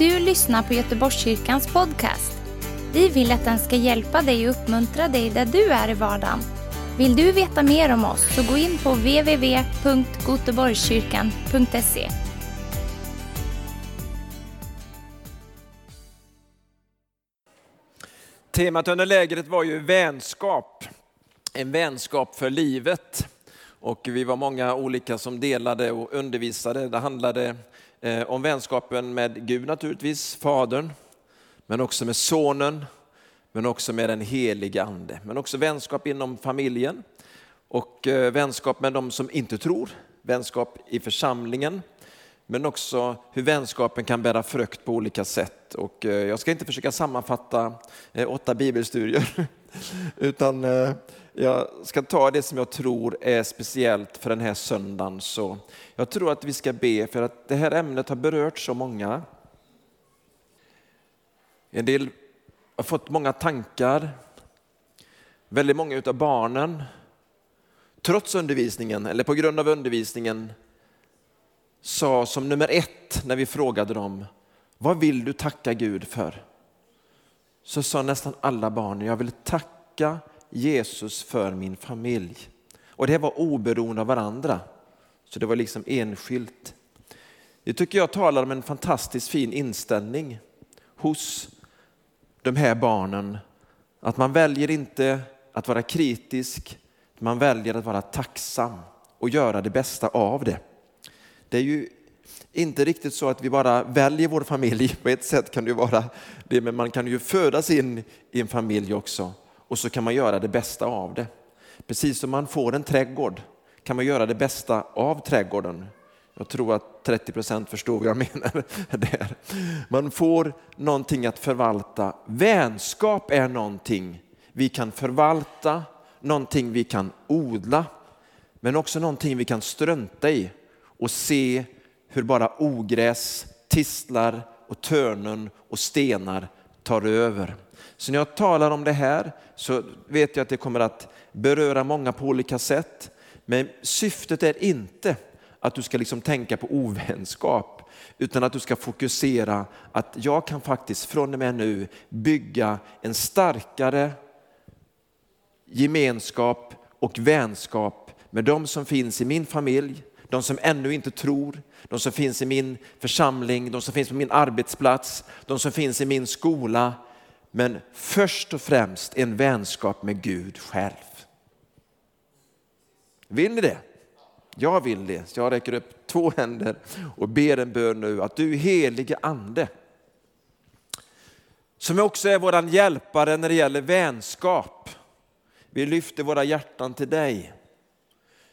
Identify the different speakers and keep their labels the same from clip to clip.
Speaker 1: du lyssnar på Göteborgskyrkans podcast. Vi vill att den ska hjälpa dig och uppmuntra dig där du är i vardagen. Vill du veta mer om oss så gå in på www.goteborgskyrkan.se.
Speaker 2: Temat under lägret var ju vänskap. En vänskap för livet. Och vi var många olika som delade och undervisade. Det handlade Eh, om vänskapen med Gud naturligtvis, Fadern, men också med Sonen, men också med den helige Ande. Men också vänskap inom familjen och eh, vänskap med de som inte tror, vänskap i församlingen, men också hur vänskapen kan bära frukt på olika sätt. Och eh, jag ska inte försöka sammanfatta eh, åtta bibelstudier, utan eh, jag ska ta det som jag tror är speciellt för den här söndagen. Så jag tror att vi ska be för att det här ämnet har berört så många. En del har fått många tankar. Väldigt många av barnen, trots undervisningen eller på grund av undervisningen, sa som nummer ett när vi frågade dem, vad vill du tacka Gud för? Så sa nästan alla barn, jag vill tacka Jesus för min familj. Och det var oberoende av varandra. Så det var liksom enskilt. Det tycker jag talar om en fantastiskt fin inställning hos de här barnen. Att man väljer inte att vara kritisk, man väljer att vara tacksam och göra det bästa av det. Det är ju inte riktigt så att vi bara väljer vår familj. På ett sätt kan det ju vara det, men man kan ju födas in i en familj också och så kan man göra det bästa av det. Precis som man får en trädgård kan man göra det bästa av trädgården. Jag tror att 30 procent förstår vad jag menar där. Man får någonting att förvalta. Vänskap är någonting vi kan förvalta, någonting vi kan odla, men också någonting vi kan strunta i och se hur bara ogräs, tistlar och törnen och stenar tar över. Så när jag talar om det här så vet jag att det kommer att beröra många på olika sätt. Men syftet är inte att du ska liksom tänka på ovänskap, utan att du ska fokusera att jag kan faktiskt från och med nu bygga en starkare gemenskap och vänskap med de som finns i min familj, de som ännu inte tror, de som finns i min församling, de som finns på min arbetsplats, de som finns i min skola, men först och främst en vänskap med Gud själv. Vill ni det? Jag vill det. Så jag räcker upp två händer och ber en bön nu att du helige ande, som också är våran hjälpare när det gäller vänskap. Vi lyfter våra hjärtan till dig.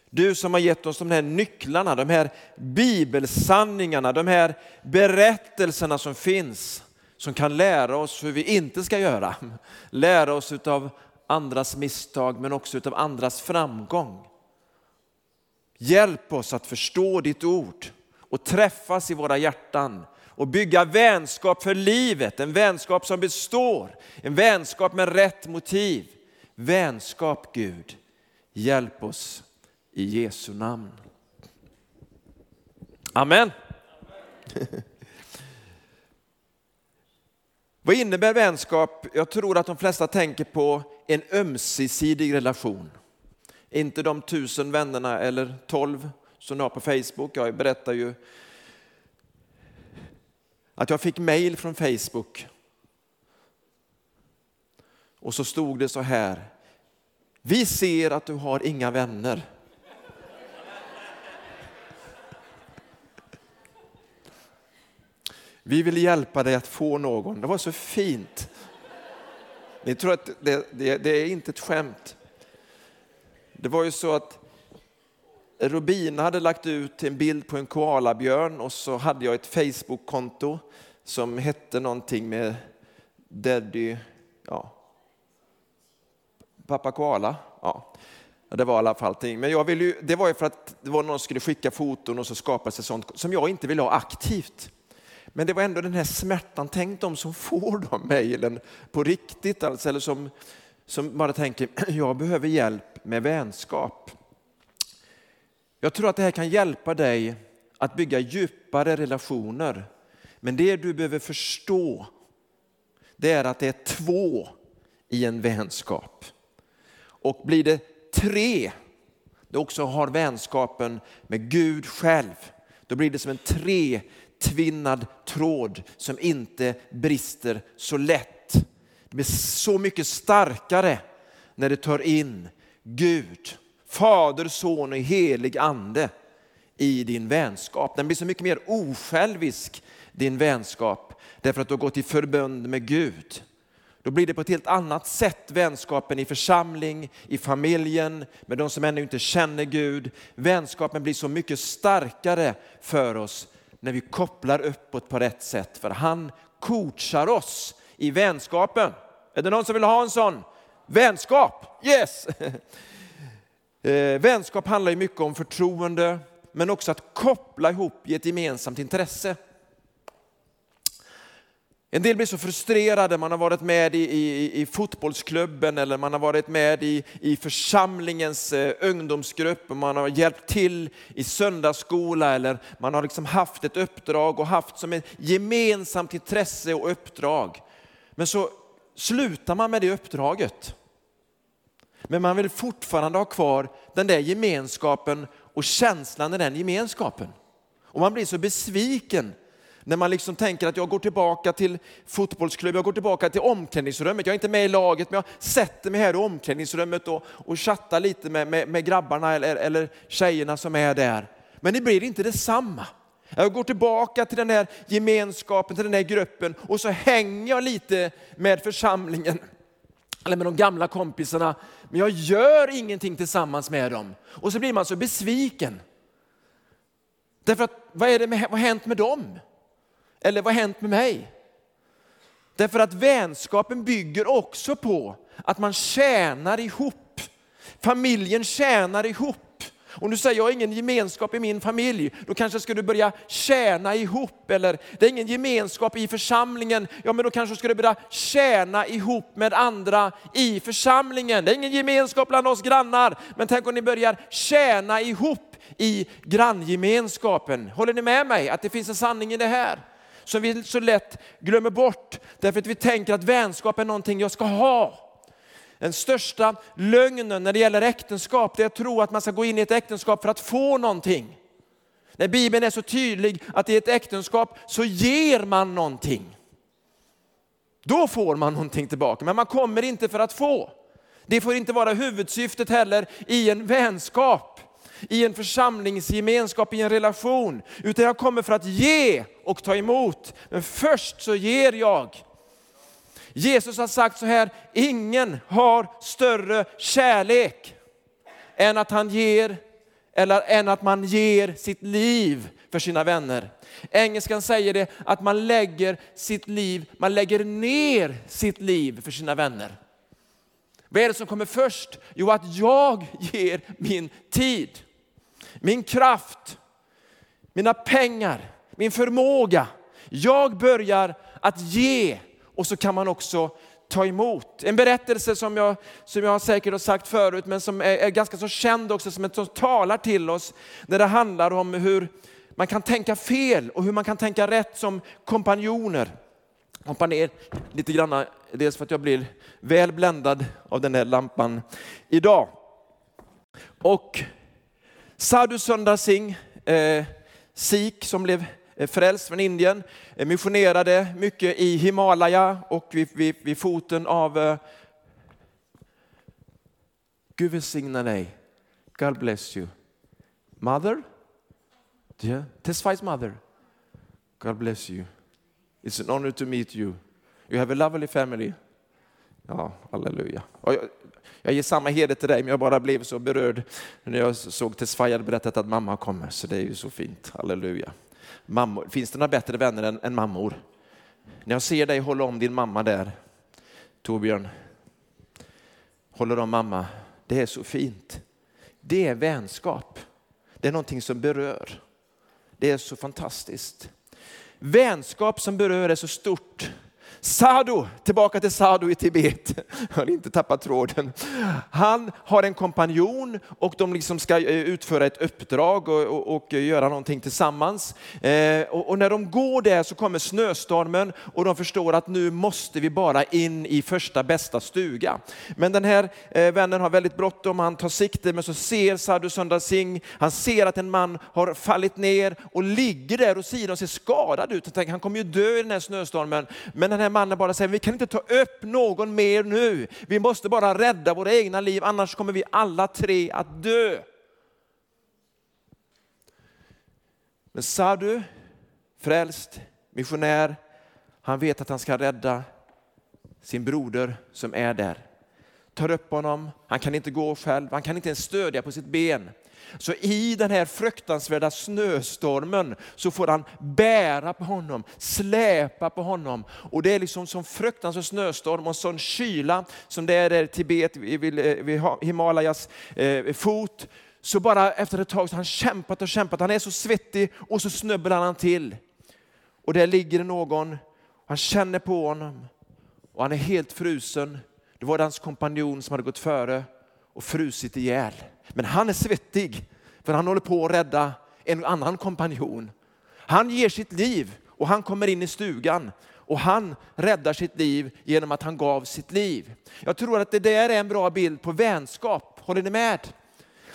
Speaker 2: Du som har gett oss de här nycklarna, de här bibelsanningarna, de här berättelserna som finns som kan lära oss hur vi inte ska göra. Lära oss av andras misstag men också av andras framgång. Hjälp oss att förstå ditt ord och träffas i våra hjärtan och bygga vänskap för livet, en vänskap som består, en vänskap med rätt motiv. Vänskap Gud, hjälp oss i Jesu namn. Amen. Vad innebär vänskap? Jag tror att de flesta tänker på en ömsesidig relation. Inte de tusen vännerna eller tolv som ni har på Facebook. Jag berättar ju att jag fick mail från Facebook. Och så stod det så här. Vi ser att du har inga vänner. Vi vill hjälpa dig att få någon. Det var så fint. Ni tror att det, det, det är inte ett skämt. Det var ju så att Robina hade lagt ut en bild på en koalabjörn och så hade jag ett Facebook-konto som hette någonting med Daddy, ja, pappa koala. Ja. Det var i alla fall ting. Men jag ville ju, det var ju för att det var någon som skulle skicka foton och så skapades ett sånt som jag inte ville ha aktivt. Men det var ändå den här smärtan, tänk de som får de mejlen på riktigt, alltså, eller som, som bara tänker, jag behöver hjälp med vänskap. Jag tror att det här kan hjälpa dig att bygga djupare relationer Men det du behöver förstå, det är att det är två i en vänskap. Och blir det tre, du också har vänskapen med Gud själv, då blir det som en tre, tvinnad tråd som inte brister så lätt. Det blir så mycket starkare när det tar in Gud, Fader, Son och helig ande i din vänskap. Den blir så mycket mer osjälvisk, din vänskap, därför att du har gått i förbund med Gud. Då blir det på ett helt annat sätt vänskapen i församling, i familjen, med de som ännu inte känner Gud. Vänskapen blir så mycket starkare för oss när vi kopplar uppåt på rätt sätt, för han coachar oss i vänskapen. Är det någon som vill ha en sån? Vänskap, yes! Eh, vänskap handlar ju mycket om förtroende, men också att koppla ihop i ett gemensamt intresse. En del blir så frustrerade, man har varit med i, i, i fotbollsklubben eller man har varit med i, i församlingens eh, ungdomsgrupp, man har hjälpt till i söndagsskola eller man har liksom haft ett uppdrag och haft som ett gemensamt intresse och uppdrag. Men så slutar man med det uppdraget. Men man vill fortfarande ha kvar den där gemenskapen och känslan i den gemenskapen. Och man blir så besviken när man liksom tänker att jag går tillbaka till fotbollsklubb, jag går tillbaka till omklädningsrummet. Jag är inte med i laget, men jag sätter mig här i omklädningsrummet och, och chattar lite med, med, med grabbarna eller, eller tjejerna som är där. Men det blir inte detsamma. Jag går tillbaka till den här gemenskapen, till den här gruppen och så hänger jag lite med församlingen eller med de gamla kompisarna, men jag gör ingenting tillsammans med dem. Och så blir man så besviken. Därför att vad, är det med, vad har hänt med dem? Eller vad har hänt med mig? Därför att vänskapen bygger också på att man tjänar ihop. Familjen tjänar ihop. Om du säger jag har ingen gemenskap i min familj, då kanske ska du börja tjäna ihop. Eller det är ingen gemenskap i församlingen, ja men då kanske ska du börja tjäna ihop med andra i församlingen. Det är ingen gemenskap bland oss grannar, men tänk om ni börjar tjäna ihop i granngemenskapen. Håller ni med mig att det finns en sanning i det här? Som vi så lätt glömmer bort, därför att vi tänker att vänskap är någonting jag ska ha. Den största lögnen när det gäller äktenskap det är att tro att man ska gå in i ett äktenskap för att få någonting. När Bibeln är så tydlig att i ett äktenskap så ger man någonting. Då får man någonting tillbaka, men man kommer inte för att få. Det får inte vara huvudsyftet heller i en vänskap, i en församlingsgemenskap, i en relation. Utan jag kommer för att ge och ta emot. Men först så ger jag. Jesus har sagt så här, ingen har större kärlek än att han ger, eller än att man ger sitt liv för sina vänner. Engelskan säger det att man lägger sitt liv, man lägger ner sitt liv för sina vänner. Vad är det som kommer först? Jo, att jag ger min tid, min kraft, mina pengar, min förmåga. Jag börjar att ge och så kan man också ta emot. En berättelse som jag, som jag säkert har sagt förut, men som är, är ganska så känd också, som, som talar till oss, när det handlar om hur man kan tänka fel och hur man kan tänka rätt som kompanjoner. Hoppa ner lite grann, dels för att jag blir väl bländad av den här lampan idag. Och Sadhu Sundar Singh, eh, sik som blev eh, frälst från Indien, eh, missionerade mycket i Himalaya och vid, vid, vid foten av eh, Gud välsigne dig. God bless you. Mother? Yeah. Tesfai's mother. God bless you. It's an honor to meet you. You have a lovely family. Ja, halleluja. Jag, ger samma heder till dig, men jag bara blev så berörd när jag såg Tesfaye hade berättat att mamma kommer, så det är ju så fint. Halleluja mammor. Finns det några bättre vänner än, än mammor? När jag ser dig hålla om din mamma där, Torbjörn, håller om mamma, det är så fint. Det är vänskap. Det är någonting som berör. Det är så fantastiskt. Vänskap som berör är så stort Sado, tillbaka till Sado i Tibet. Jag har inte tappat tråden. Han har en kompanjon och de liksom ska eh, utföra ett uppdrag och, och, och göra någonting tillsammans. Eh, och, och, när de går där så kommer snöstormen och de förstår att nu måste vi bara in i första bästa stuga. Men den här eh, vännen har väldigt bråttom, han tar sikte men så ser Sadhu Sundar Singh, han ser att en man har fallit ner och ligger där och sidan och ser skadad ut. Han tänker han kommer ju dö i den här snöstormen. Men den här här mannen bara säger, vi kan inte ta upp någon mer nu. Vi måste bara rädda våra egna liv, annars kommer vi alla tre att dö. Men Sadu, frälst, missionär, han vet att han ska rädda sin broder som är där. Tar upp honom, han kan inte gå själv, han kan inte ens stödja på sitt ben. Så i den här fruktansvärda snöstormen så får han bära på honom, släpa på honom. Och det är liksom som fruktansvärd snöstorm och sån kyla som det är där i Tibet vid, Himalayas eh, fot. Så bara efter ett tag så har han kämpat och kämpat, han är så svettig och så snubblar han till. Och där ligger någon, han känner på honom och han är helt frusen. Det var hans kompanjon som hade gått före och frusit ihjäl. Men han är svettig för han håller på att rädda en annan kompanjon. Han ger sitt liv och han kommer in i stugan och han räddar sitt liv genom att han gav sitt liv. Jag tror att det där är en bra bild på vänskap. Håller ni med?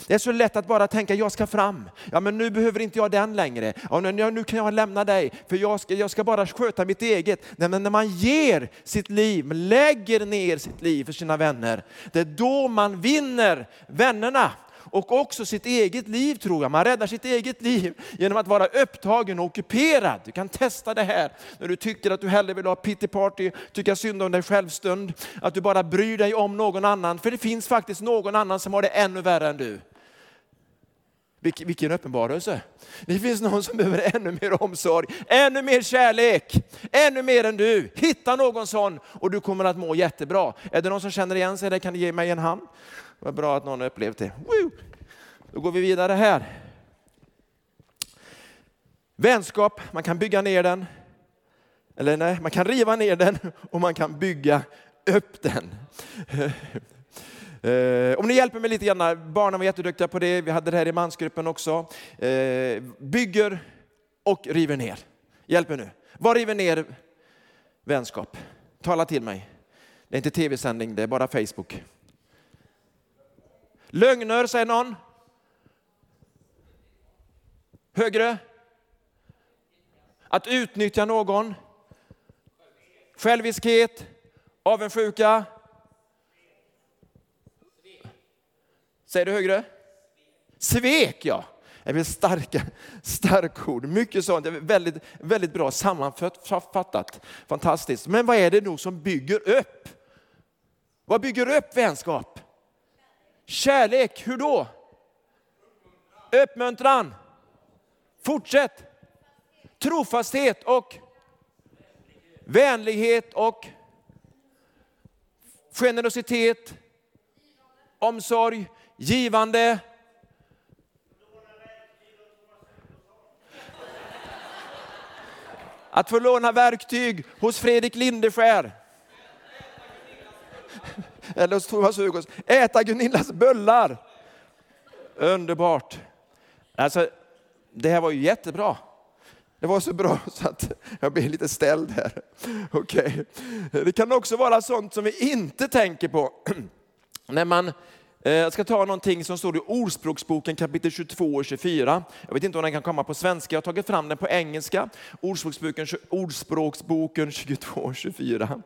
Speaker 2: Det är så lätt att bara tänka, jag ska fram. Ja, men nu behöver inte jag den längre. Ja, nu kan jag lämna dig, för jag ska, jag ska bara sköta mitt eget. Nej, men när man ger sitt liv, lägger ner sitt liv för sina vänner, det är då man vinner vännerna och också sitt eget liv tror jag. Man räddar sitt eget liv genom att vara upptagen och ockuperad. Du kan testa det här när du tycker att du hellre vill ha pity party, tycka synd om dig självstund, att du bara bryr dig om någon annan. För det finns faktiskt någon annan som har det ännu värre än du. Vilken uppenbarelse. Det finns någon som behöver ännu mer omsorg, ännu mer kärlek, ännu mer än du. Hitta någon sån och du kommer att må jättebra. Är det någon som känner igen sig? där kan du ge mig en hand. Vad bra att någon har upplevt det. Woo! Då går vi vidare här. Vänskap, man kan bygga ner den. Eller nej, man kan riva ner den och man kan bygga upp den. Eh, om ni hjälper mig lite grann, barnen var jätteduktiga på det, vi hade det här i mansgruppen också. Eh, bygger och river ner. Hjälp mig nu. Vad river ner vänskap? Tala till mig. Det är inte tv-sändning, det är bara Facebook. Lögner, säger någon. Högre. Att utnyttja någon. Själviskhet, avundsjuka. Säger du högre? Svek, ja. Det är starka, starka ord. Mycket sånt. Väldigt, väldigt bra sammanfattat. Fantastiskt. Men vad är det då som bygger upp? Vad bygger upp vänskap? Kärlek, hur då? Uppmuntran. Fortsätt. Trofasthet och vänlighet och generositet, omsorg, givande. Att få låna verktyg hos Fredrik Lindeskär. Eller hos Thomas Hugos. Äta Gunillas bullar. Underbart. Alltså, det här var ju jättebra. Det var så bra så att jag blir lite ställd här. Okay. Det kan också vara sånt som vi inte tänker på. När man eh, jag ska ta någonting som står i Ordspråksboken kapitel 22 och 24. Jag vet inte om den kan komma på svenska, jag har tagit fram den på engelska. Ordspråksboken, Ordspråksboken 22 och 24.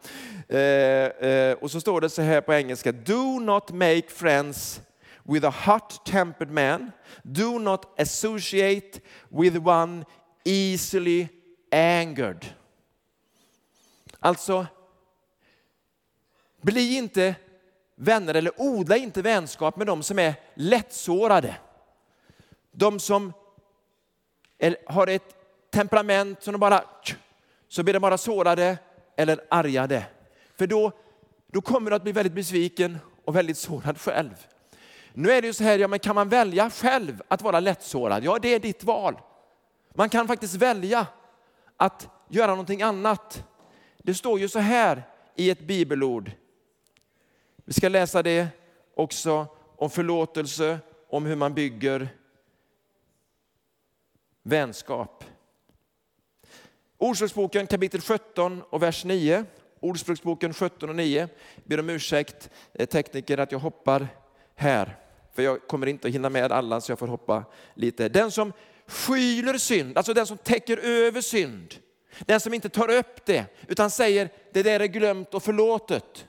Speaker 2: Eh, eh, och så står det så här på engelska. Do not make friends with a hot-tempered man. Do not associate with one easily angered. Alltså, bli inte vänner eller odla inte vänskap med de som är lättsårade. De som är, har ett temperament som de bara, så blir de bara sårade eller argade. För då, då kommer du att bli väldigt besviken och väldigt sårad själv. Nu är det ju så här, ja, men kan man välja själv att vara lättsårad? Ja, det är ditt val. Man kan faktiskt välja att göra någonting annat. Det står ju så här i ett bibelord. Vi ska läsa det också om förlåtelse, om hur man bygger vänskap. Ordspråksboken kapitel 17 och vers 9. Ordspråksboken 17 och 9. Jag ber om ursäkt eh, tekniker att jag hoppar här. För jag kommer inte att hinna med alla så jag får hoppa lite. Den som skyler synd, alltså den som täcker över synd. Den som inte tar upp det utan säger det där är glömt och förlåtet.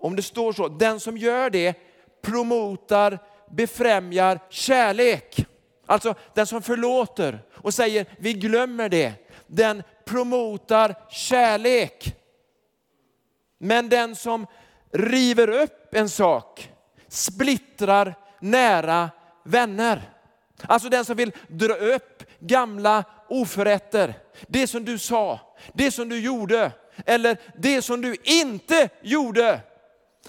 Speaker 2: Om det står så, den som gör det promotar, befrämjar kärlek. Alltså den som förlåter och säger vi glömmer det, den promotar kärlek. Men den som river upp en sak splittrar nära vänner. Alltså den som vill dra upp gamla oförrätter. Det som du sa, det som du gjorde eller det som du inte gjorde.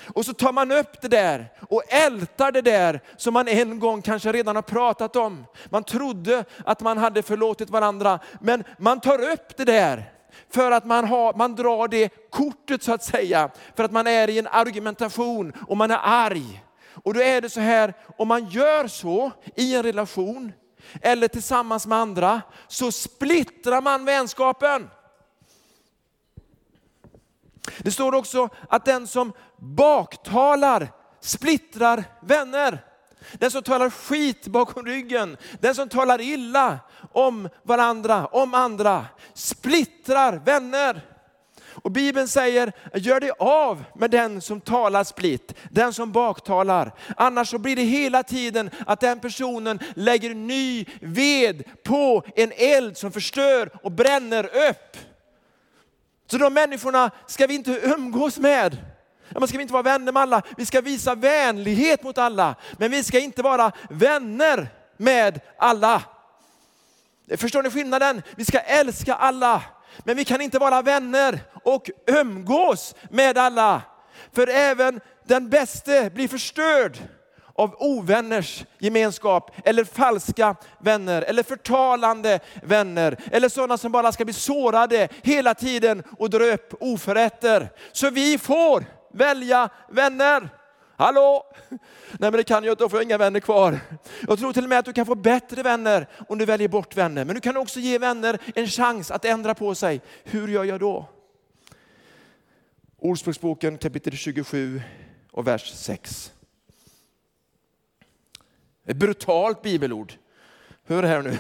Speaker 2: Och så tar man upp det där och ältar det där som man en gång kanske redan har pratat om. Man trodde att man hade förlåtit varandra, men man tar upp det där för att man, har, man drar det kortet så att säga, för att man är i en argumentation och man är arg. Och då är det så här, om man gör så i en relation eller tillsammans med andra, så splittrar man vänskapen. Det står också att den som baktalar splittrar vänner. Den som talar skit bakom ryggen, den som talar illa om varandra, om andra, splittrar vänner. Och Bibeln säger, gör dig av med den som talar splitt, den som baktalar. Annars så blir det hela tiden att den personen lägger ny ved på en eld som förstör och bränner upp. Så de människorna ska vi inte umgås med. Men ska vi inte vara vänner med alla, vi ska visa vänlighet mot alla. Men vi ska inte vara vänner med alla. Förstår ni skillnaden? Vi ska älska alla. Men vi kan inte vara vänner och umgås med alla. För även den bäste blir förstörd av ovänners gemenskap eller falska vänner eller förtalande vänner eller sådana som bara ska bli sårade hela tiden och dra upp oförrätter. Så vi får välja vänner. Hallå? Nej men det kan jag inte, då får jag inga vänner kvar. Jag tror till och med att du kan få bättre vänner om du väljer bort vänner. Men du kan också ge vänner en chans att ändra på sig. Hur gör jag då? Ordspråksboken kapitel 27 och vers 6. Ett brutalt bibelord. Hör här nu.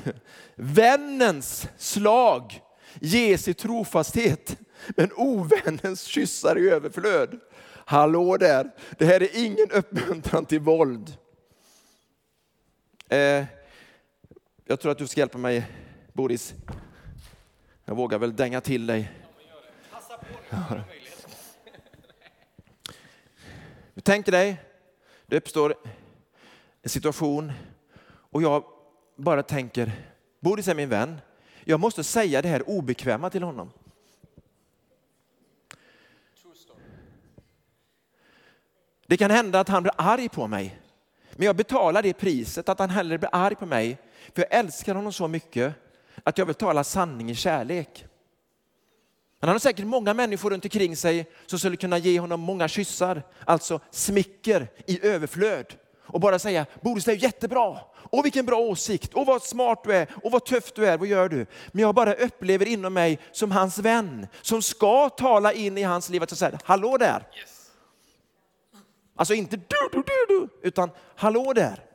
Speaker 2: Vännens slag ges i trofasthet, men ovännens kyssar i överflöd. Hallå där, det här är ingen uppmuntran till våld. Eh, jag tror att du ska hjälpa mig, Boris. Jag vågar väl dänga till dig. Ja. tänker dig, det uppstår en situation och jag bara tänker, Boris är min vän, jag måste säga det här obekväma till honom. Det kan hända att han blir arg på mig. Men jag betalar det priset att han hellre blir arg på mig. För jag älskar honom så mycket att jag vill tala sanning i kärlek. Men Han har säkert många människor runt omkring sig som skulle kunna ge honom många kyssar, alltså smicker i överflöd. Och bara säga, Boris det är jättebra, och vilken bra åsikt, och vad smart du är, och vad tuff du är, vad gör du? Men jag bara upplever inom mig som hans vän, som ska tala in i hans liv, att jag säger, hallå där. Yes. Alltså inte du, du, du, du, utan hallå där.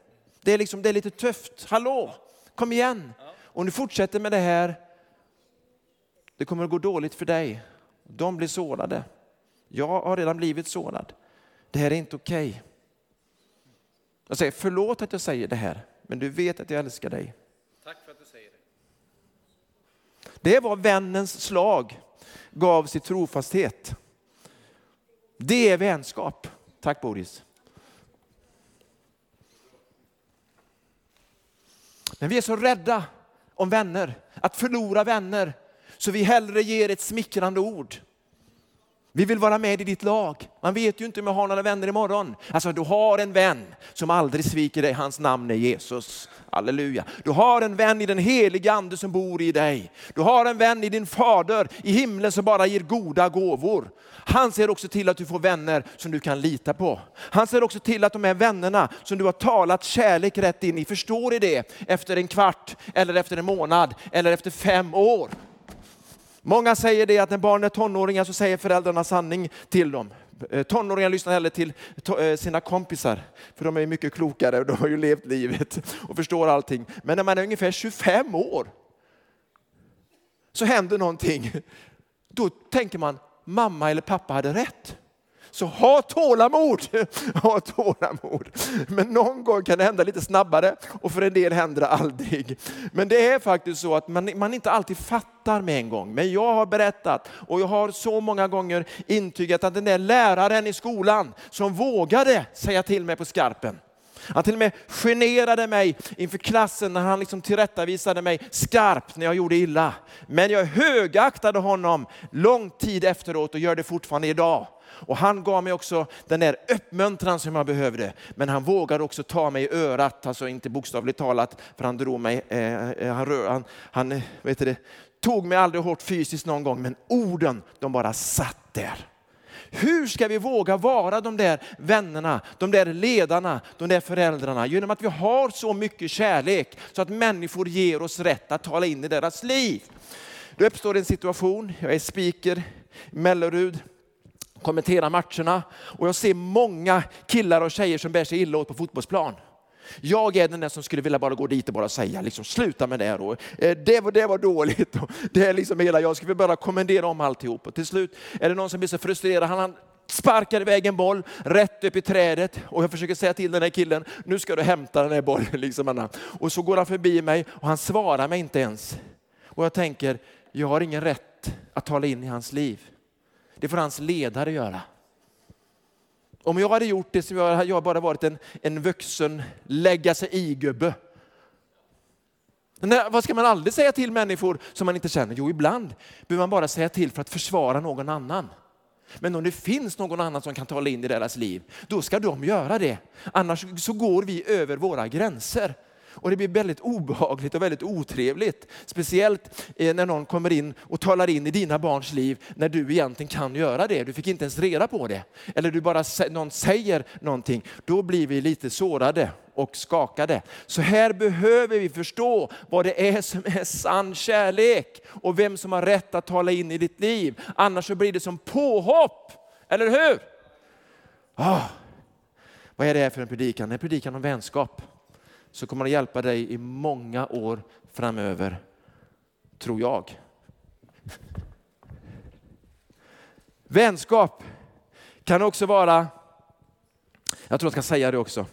Speaker 2: Det är, liksom, det är lite tufft. Hallå, kom igen. Om du fortsätter med det här, det kommer att gå dåligt för dig. De blir sårade. Jag har redan blivit sårad. Det här är inte okej. Okay. Jag säger förlåt att jag säger det här, men du vet att jag älskar dig.
Speaker 3: Tack för att du säger det.
Speaker 2: Det var vännens slag, gavs i trofasthet. Det är vänskap. Tack Boris. Men vi är så rädda om vänner, att förlora vänner, så vi hellre ger ett smickrande ord. Vi vill vara med i ditt lag. Man vet ju inte om jag har några vänner imorgon. Alltså du har en vän som aldrig sviker dig. Hans namn är Jesus. Halleluja. Du har en vän i den heliga ande som bor i dig. Du har en vän i din fader i himlen som bara ger goda gåvor. Han ser också till att du får vänner som du kan lita på. Han ser också till att de här vännerna som du har talat kärlek rätt in i, förstår i det efter en kvart eller efter en månad eller efter fem år. Många säger det att när barn är tonåringar så säger föräldrarna sanning till dem. Eh, tonåringar lyssnar hellre till eh, sina kompisar, för de är mycket klokare och de har ju levt livet och förstår allting. Men när man är ungefär 25 år så händer någonting. Då tänker man, mamma eller pappa hade rätt. Så ha tålamod, ha tålamod. Men någon gång kan det hända lite snabbare och för en del händer det aldrig. Men det är faktiskt så att man, man inte alltid fattar med en gång. Men jag har berättat och jag har så många gånger intygat att den där läraren i skolan som vågade säga till mig på skarpen, han till och med generade mig inför klassen när han liksom tillrättavisade mig skarpt när jag gjorde illa. Men jag högaktade honom lång tid efteråt och gör det fortfarande idag. Och han gav mig också den där uppmuntran som jag behövde. Men han vågade också ta mig i örat, alltså inte bokstavligt talat, för han drog mig, eh, eh han, han, eh, han vet det, tog mig aldrig hårt fysiskt någon gång, men orden de bara satt där. Hur ska vi våga vara de där vännerna, de där ledarna, de där föräldrarna? Genom att vi har så mycket kärlek så att människor ger oss rätt att tala in i deras liv. Då uppstår en situation, jag är speaker i Mellerud, kommentera matcherna och jag ser många killar och tjejer som bär sig illa åt på fotbollsplan. Jag är den där som skulle vilja bara gå dit och bara säga, liksom, sluta med det. Och, eh, det, var, det var dåligt. Det är liksom hela, jag skulle bara kommendera om alltihop. Och till slut är det någon som blir så frustrerad. Han, han sparkar iväg en boll rätt upp i trädet och jag försöker säga till den här killen, nu ska du hämta den här bollen. Liksom, och så går han förbi mig och han svarar mig inte ens. Och jag tänker, jag har ingen rätt att tala in i hans liv. Det får hans ledare göra. Om jag hade gjort det så hade jag bara varit en, en vuxen lägga sig i-gubbe. Vad ska man aldrig säga till människor som man inte känner? Jo, ibland behöver man bara säga till för att försvara någon annan. Men om det finns någon annan som kan tala in i deras liv, då ska de göra det. Annars så går vi över våra gränser. Och det blir väldigt obehagligt och väldigt otrevligt. Speciellt eh, när någon kommer in och talar in i dina barns liv när du egentligen kan göra det. Du fick inte ens reda på det. Eller du bara, någon säger någonting. Då blir vi lite sårade och skakade. Så här behöver vi förstå vad det är som är sann kärlek och vem som har rätt att tala in i ditt liv. Annars så blir det som påhopp, eller hur? Ah, vad är det här för en predikan? Det är en predikan om vänskap så kommer det hjälpa dig i många år framöver, tror jag. Vänskap kan också vara, jag tror jag ska säga det också.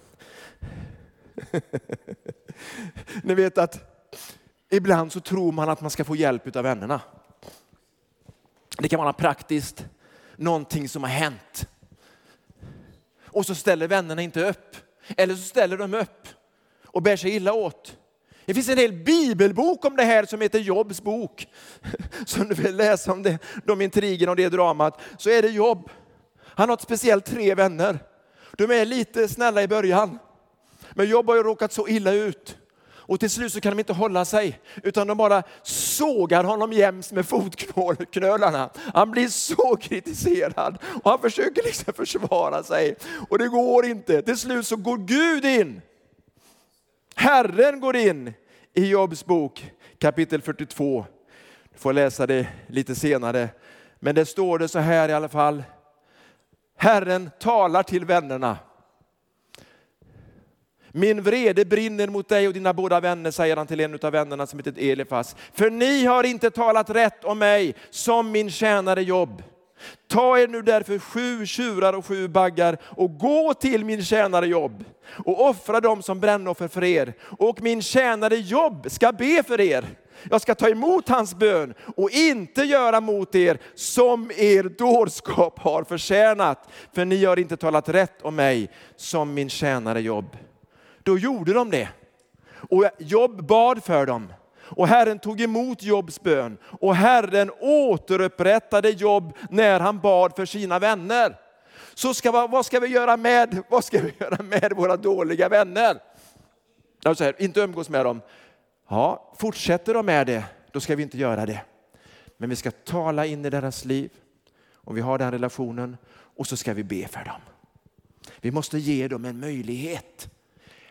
Speaker 2: Ni vet att ibland så tror man att man ska få hjälp av vännerna. Det kan vara praktiskt, någonting som har hänt. Och så ställer vännerna inte upp. Eller så ställer de upp och bär sig illa åt. Det finns en hel bibelbok om det här som heter Jobs bok. Så om du vill läsa om det, de intrigerna och det dramat så är det Jobb. Han har speciellt tre vänner. De är lite snälla i början. Men Jobb har ju råkat så illa ut. Och till slut så kan de inte hålla sig, utan de bara sågar honom jäms med fotknölarna. Han blir så kritiserad och han försöker liksom försvara sig. Och det går inte. Till slut så går Gud in Herren går in i Jobs bok kapitel 42. Du får läsa det lite senare. Men det står det så här i alla fall. Herren talar till vännerna. Min vrede brinner mot dig och dina båda vänner, säger han till en av vännerna som heter Elifas. För ni har inte talat rätt om mig som min tjänare Jobb. Ta er nu därför sju tjurar och sju baggar och gå till min tjänare Jobb och offra dem som brännoffer för er. Och min tjänare Jobb ska be för er. Jag ska ta emot hans bön och inte göra mot er som er dårskap har förtjänat. För ni har inte talat rätt om mig som min tjänare Jobb. Då gjorde de det. Och Jobb bad för dem. Och Herren tog emot Jobs bön och Herren återupprättade Jobb när han bad för sina vänner. Så ska, vad ska vi göra med, vad ska vi göra med våra dåliga vänner? Alltså här, inte umgås med dem. Ja, fortsätter de med det, då ska vi inte göra det. Men vi ska tala in i deras liv, om vi har den relationen, och så ska vi be för dem. Vi måste ge dem en möjlighet.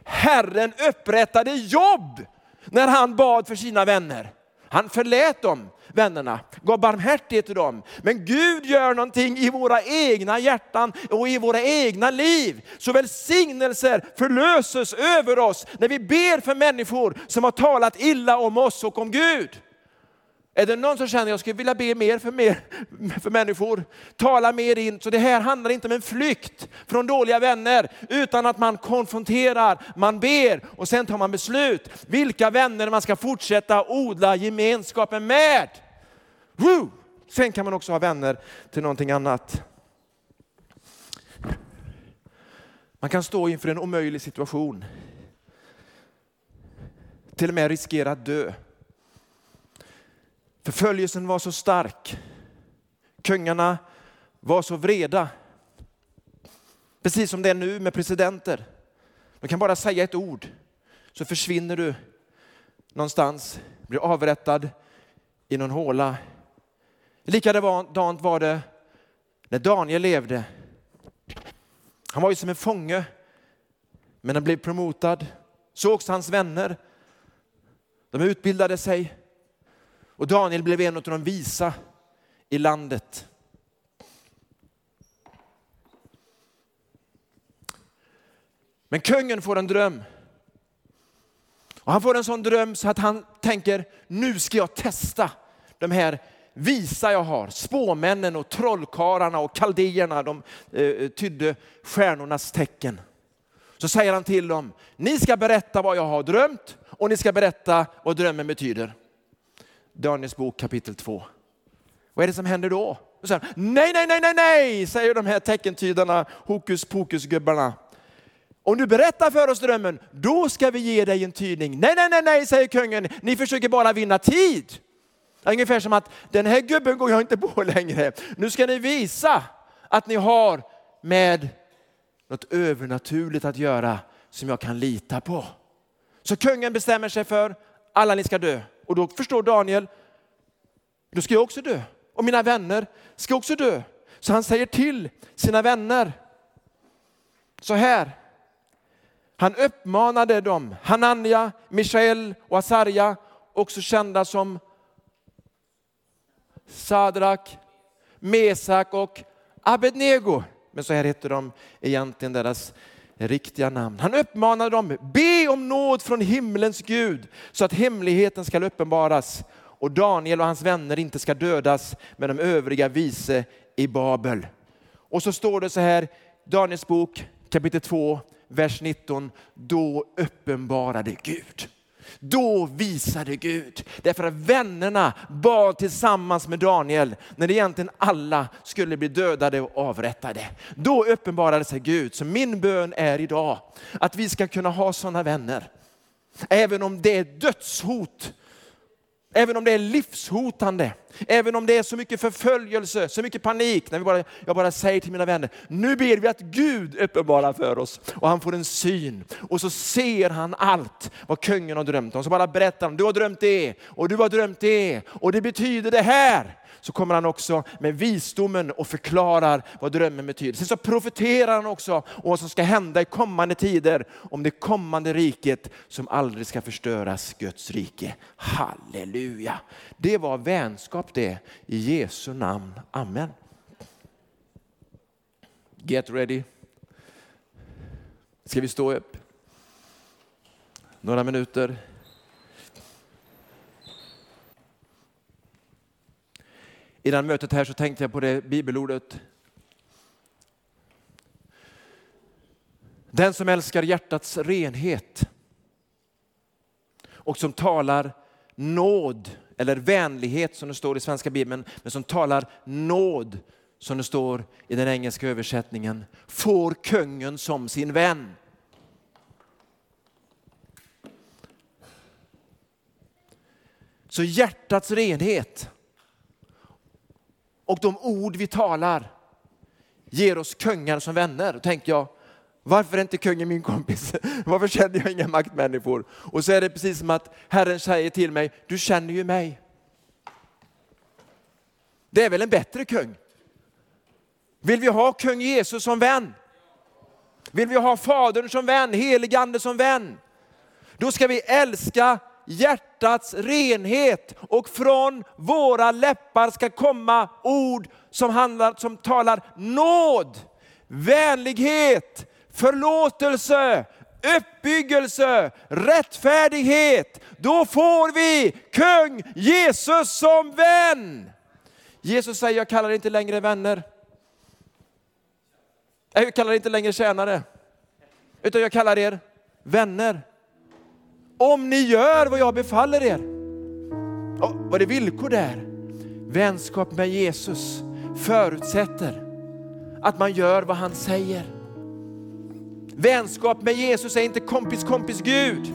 Speaker 2: Herren upprättade jobb när han bad för sina vänner. Han förlät dem, vännerna, gav barmhärtighet till dem. Men Gud gör någonting i våra egna hjärtan och i våra egna liv. Så välsignelser förlöses över oss när vi ber för människor som har talat illa om oss och om Gud. Är det någon som känner att jag skulle vilja be mer för, mer för människor? Tala mer in. Så det här handlar inte om en flykt från dåliga vänner, utan att man konfronterar, man ber och sen tar man beslut. Vilka vänner man ska fortsätta odla gemenskapen med. Woo! Sen kan man också ha vänner till någonting annat. Man kan stå inför en omöjlig situation. Till och med riskera att dö. Förföljelsen var så stark. Kungarna var så vreda. Precis som det är nu med presidenter. De kan bara säga ett ord så försvinner du någonstans, blir avrättad i någon håla. Likadant var det när Daniel levde. Han var ju som en fånge, men han blev promotad. Så också hans vänner. De utbildade sig, och Daniel blev en av de visa i landet. Men kungen får en dröm. Och han får en sån dröm så att han tänker, nu ska jag testa de här visa jag har. Spåmännen och trollkarlarna och kaldéerna, de eh, tydde stjärnornas tecken. Så säger han till dem, ni ska berätta vad jag har drömt och ni ska berätta vad drömmen betyder. Daniels bok kapitel 2. Vad är det som händer då? Så här, nej, nej, nej, nej, nej, säger de här teckentydarna, hokus pokus-gubbarna. Om du berättar för oss drömmen, då ska vi ge dig en tydning. Nej, nej, nej, nej, säger kungen, ni försöker bara vinna tid. Ungefär som att den här gubben går jag inte på längre. Nu ska ni visa att ni har med något övernaturligt att göra som jag kan lita på. Så kungen bestämmer sig för, alla ni ska dö. Och då förstår Daniel, då ska jag också dö. Och mina vänner ska också dö. Så han säger till sina vänner så här. Han uppmanade dem, Hanania, Mishael och Asarja, också kända som Sadrak, Mesak och Abednego. Men så här heter de egentligen deras riktiga namn. Han uppmanade dem, be om nåd från himlens Gud så att hemligheten ska uppenbaras och Daniel och hans vänner inte ska dödas med de övriga vise i Babel. Och så står det så här, Daniels bok kapitel 2, vers 19, då uppenbarade Gud. Då visade Gud. Därför att vännerna bad tillsammans med Daniel när egentligen alla skulle bli dödade och avrättade. Då uppenbarade sig Gud. Så min bön är idag att vi ska kunna ha sådana vänner. Även om det är dödshot Även om det är livshotande, även om det är så mycket förföljelse, så mycket panik. När vi bara, jag bara säger till mina vänner, nu ber vi att Gud uppenbarar för oss. Och han får en syn och så ser han allt vad kungen har drömt om. Så bara berättar han, du har drömt det och du har drömt det och det betyder det här så kommer han också med visdomen och förklarar vad drömmen betyder. Sen så profeterar han också om vad som ska hända i kommande tider, om det kommande riket som aldrig ska förstöras, Guds rike. Halleluja! Det var vänskap det, i Jesu namn. Amen. Get ready. Ska vi stå upp? Några minuter. Innan mötet här så tänkte jag på det bibelordet. Den som älskar hjärtats renhet och som talar nåd eller vänlighet som det står i svenska bibeln, men som talar nåd som det står i den engelska översättningen, får kungen som sin vän. Så hjärtats renhet och de ord vi talar ger oss kungar som vänner. Då tänker jag, varför är inte kungen min kompis? Varför känner jag inga maktmänniskor? Och så är det precis som att Herren säger till mig, du känner ju mig. Det är väl en bättre kung? Vill vi ha kung Jesus som vän? Vill vi ha Fadern som vän, heligande som vän? Då ska vi älska hjärtat hjärtats renhet och från våra läppar ska komma ord som, handlar, som talar nåd, vänlighet, förlåtelse, uppbyggelse, rättfärdighet. Då får vi kung Jesus som vän. Jesus säger, jag kallar inte längre vänner. Jag kallar inte längre tjänare, utan jag kallar er vänner. Om ni gör vad jag befaller er. Och vad det villkor där? Vänskap med Jesus förutsätter att man gör vad han säger. Vänskap med Jesus är inte kompis kompis Gud,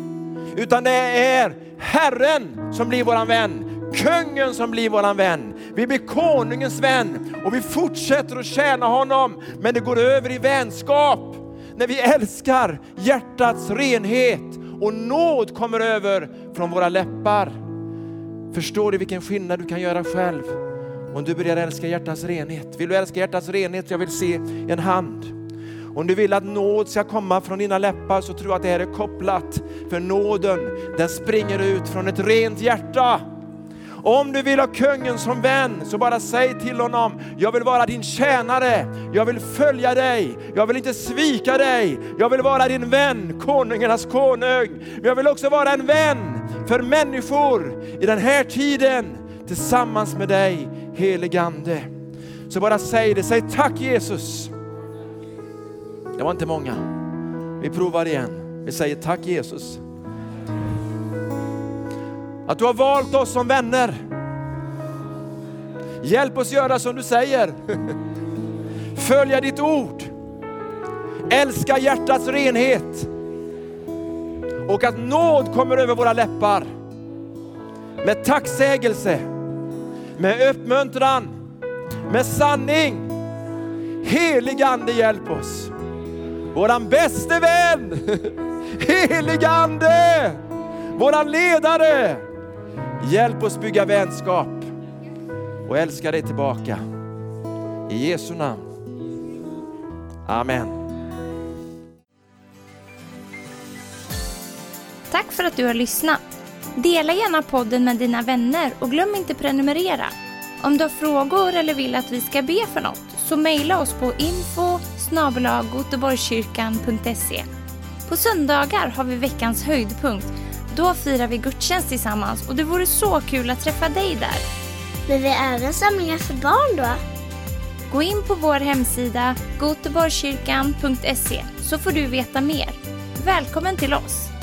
Speaker 2: utan det är Herren som blir våran vän. Kungen som blir våran vän. Vi blir konungens vän och vi fortsätter att tjäna honom. Men det går över i vänskap när vi älskar hjärtats renhet och nåd kommer över från våra läppar. Förstår du vilken skillnad du kan göra själv om du börjar älska hjärtats renhet? Vill du älska hjärtats renhet? Jag vill se en hand. Om du vill att nåd ska komma från dina läppar så tror jag att det här är kopplat. För nåden den springer ut från ett rent hjärta. Om du vill ha kungen som vän så bara säg till honom, jag vill vara din tjänare, jag vill följa dig, jag vill inte svika dig, jag vill vara din vän, konungarnas konung. Men jag vill också vara en vän för människor i den här tiden tillsammans med dig heligande. Så bara säg det, säg tack Jesus. Det var inte många. Vi provar igen. Vi säger tack Jesus. Att du har valt oss som vänner. Hjälp oss göra som du säger. Följa ditt ord. Älska hjärtats renhet. Och att nåd kommer över våra läppar. Med tacksägelse, med uppmuntran, med sanning. Helig Ande hjälp oss. Våran bäste vän, helig Ande, våran ledare. Hjälp oss bygga vänskap och älska dig tillbaka. I Jesu namn. Amen.
Speaker 1: Tack för att du har lyssnat. Dela gärna podden med dina vänner och glöm inte prenumerera. Om du har frågor eller vill att vi ska be för något så mejla oss på info På söndagar har vi veckans höjdpunkt. Då firar vi gudstjänst tillsammans och det vore så kul att träffa dig där.
Speaker 3: Men vi har även samlingar för barn då?
Speaker 1: Gå in på vår hemsida goteborgskyrkan.se så får du veta mer. Välkommen till oss!